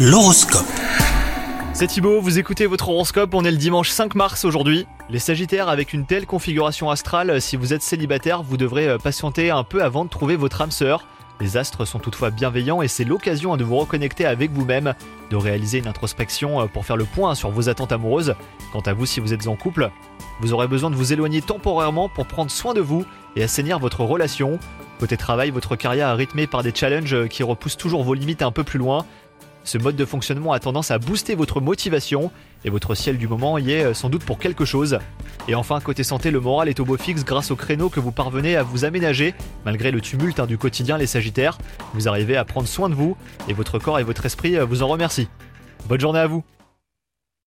L'horoscope. C'est Thibaut, vous écoutez votre horoscope, on est le dimanche 5 mars aujourd'hui. Les Sagittaires, avec une telle configuration astrale, si vous êtes célibataire, vous devrez euh, patienter un peu avant de trouver votre âme sœur. Les astres sont toutefois bienveillants et c'est l'occasion de vous reconnecter avec vous-même, de réaliser une introspection euh, pour faire le point sur vos attentes amoureuses. Quant à vous, si vous êtes en couple, vous aurez besoin de vous éloigner temporairement pour prendre soin de vous et assainir votre relation. Côté travail, votre carrière est rythmée par des challenges euh, qui repoussent toujours vos limites un peu plus loin. Ce mode de fonctionnement a tendance à booster votre motivation et votre ciel du moment y est euh, sans doute pour quelque chose. Et enfin, côté santé, le moral est au beau fixe grâce au créneau que vous parvenez à vous aménager. Malgré le tumulte hein, du quotidien, les Sagittaires, vous arrivez à prendre soin de vous et votre corps et votre esprit euh, vous en remercient. Bonne journée à vous